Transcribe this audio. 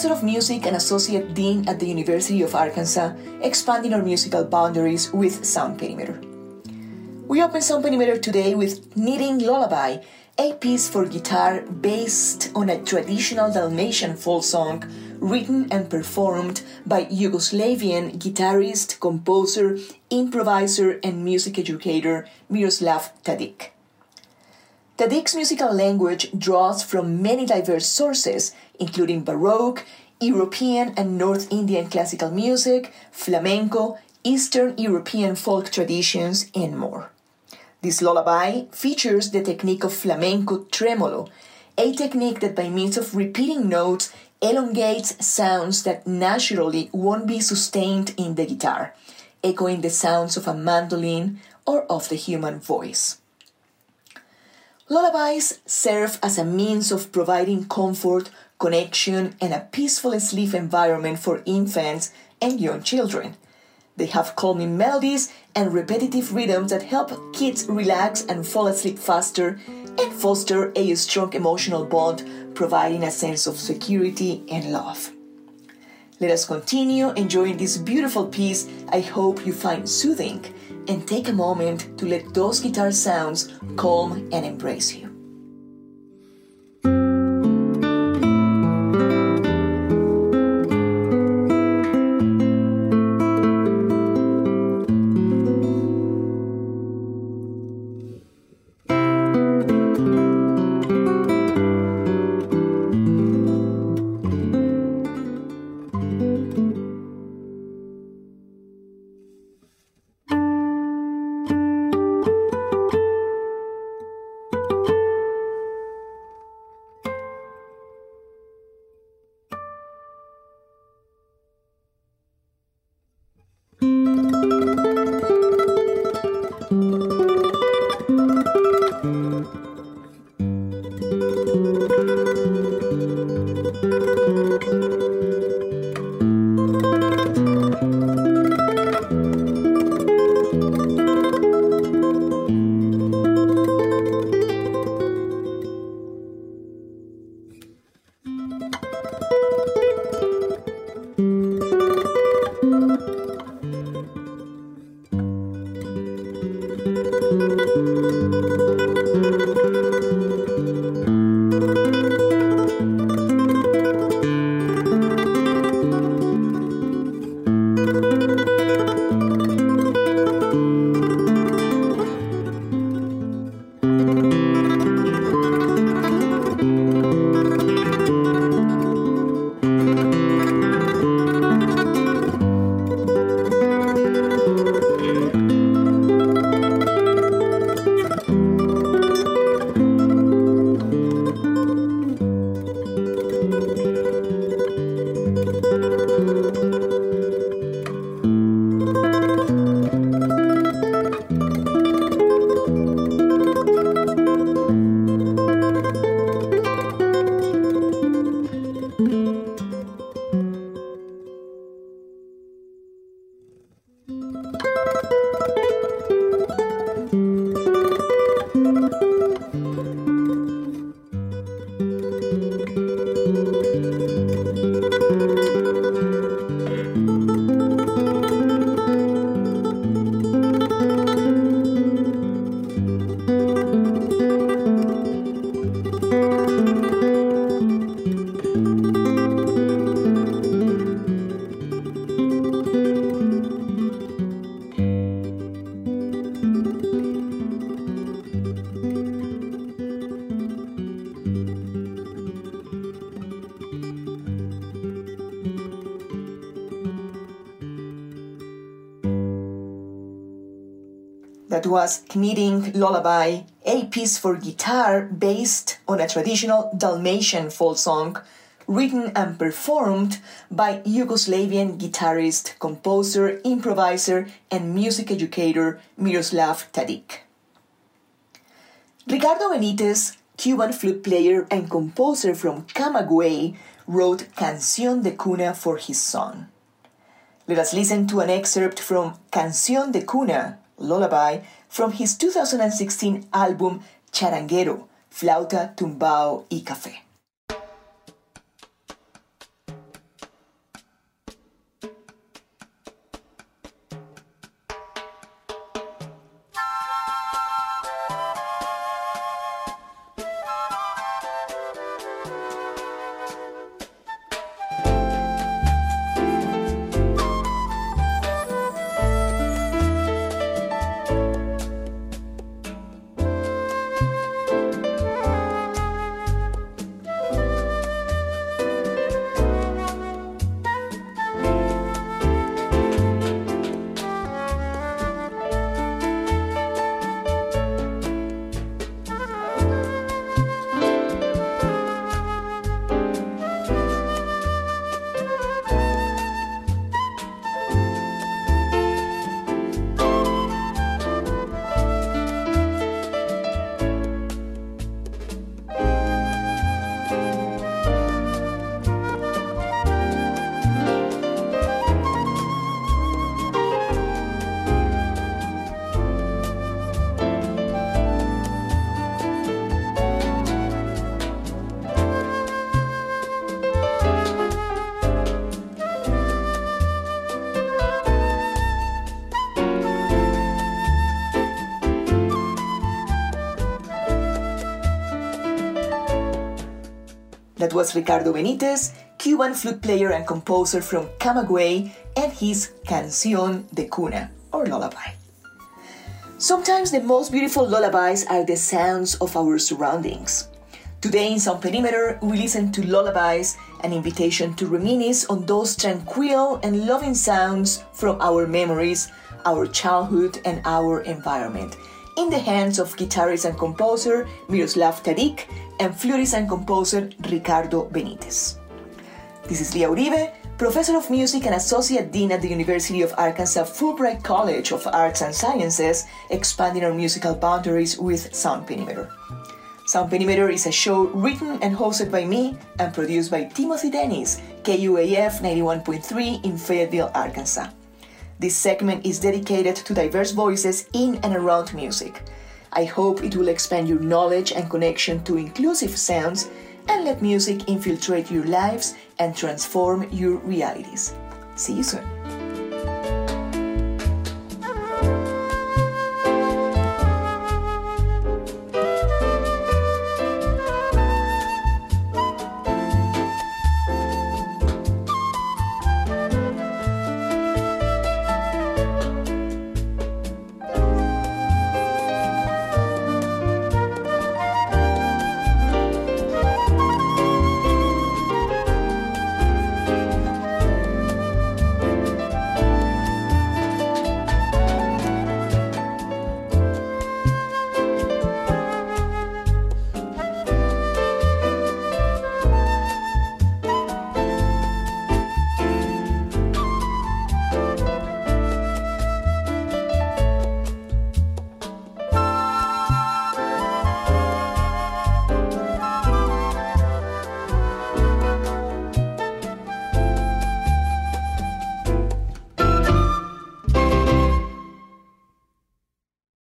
professor of music and associate dean at the University of Arkansas, expanding our musical boundaries with Sound Perimeter. We open Sound Perimeter today with Knitting Lullaby, a piece for guitar based on a traditional Dalmatian folk song written and performed by Yugoslavian guitarist, composer, improviser, and music educator Miroslav Tadic. Tadic's musical language draws from many diverse sources, including Baroque, European and North Indian classical music, flamenco, Eastern European folk traditions, and more. This lullaby features the technique of flamenco tremolo, a technique that by means of repeating notes elongates sounds that naturally won't be sustained in the guitar, echoing the sounds of a mandolin or of the human voice. Lullabies serve as a means of providing comfort, connection, and a peaceful sleep environment for infants and young children. They have calming melodies and repetitive rhythms that help kids relax and fall asleep faster and foster a strong emotional bond, providing a sense of security and love. Let us continue enjoying this beautiful piece I hope you find soothing and take a moment to let those guitar sounds calm and embrace you. That was Knitting Lullaby, a piece for guitar based on a traditional Dalmatian folk song written and performed by Yugoslavian guitarist, composer, improviser, and music educator Miroslav Tadic. Ricardo Benitez, Cuban flute player and composer from Camagüey, wrote Canción de Cuna for his son. Let us listen to an excerpt from Canción de Cuna, Lullaby from his 2016 album Charanguero, Flauta, Tumbao y Café. That was Ricardo Benitez, Cuban flute player and composer from Camagüey, and his Canción de Cuna, or lullaby. Sometimes the most beautiful lullabies are the sounds of our surroundings. Today in Sound Perimeter, we listen to lullabies, an invitation to reminisce on those tranquil and loving sounds from our memories, our childhood, and our environment, in the hands of guitarist and composer Miroslav Tadic and flutist and composer Ricardo Benitez. This is Lia Uribe, professor of music and associate dean at the University of Arkansas Fulbright College of Arts and Sciences, expanding our musical boundaries with Sound Perimeter. Sound Perimeter is a show written and hosted by me and produced by Timothy Dennis, KUAF 91.3 in Fayetteville, Arkansas. This segment is dedicated to diverse voices in and around music. I hope it will expand your knowledge and connection to inclusive sounds and let music infiltrate your lives and transform your realities. See you soon.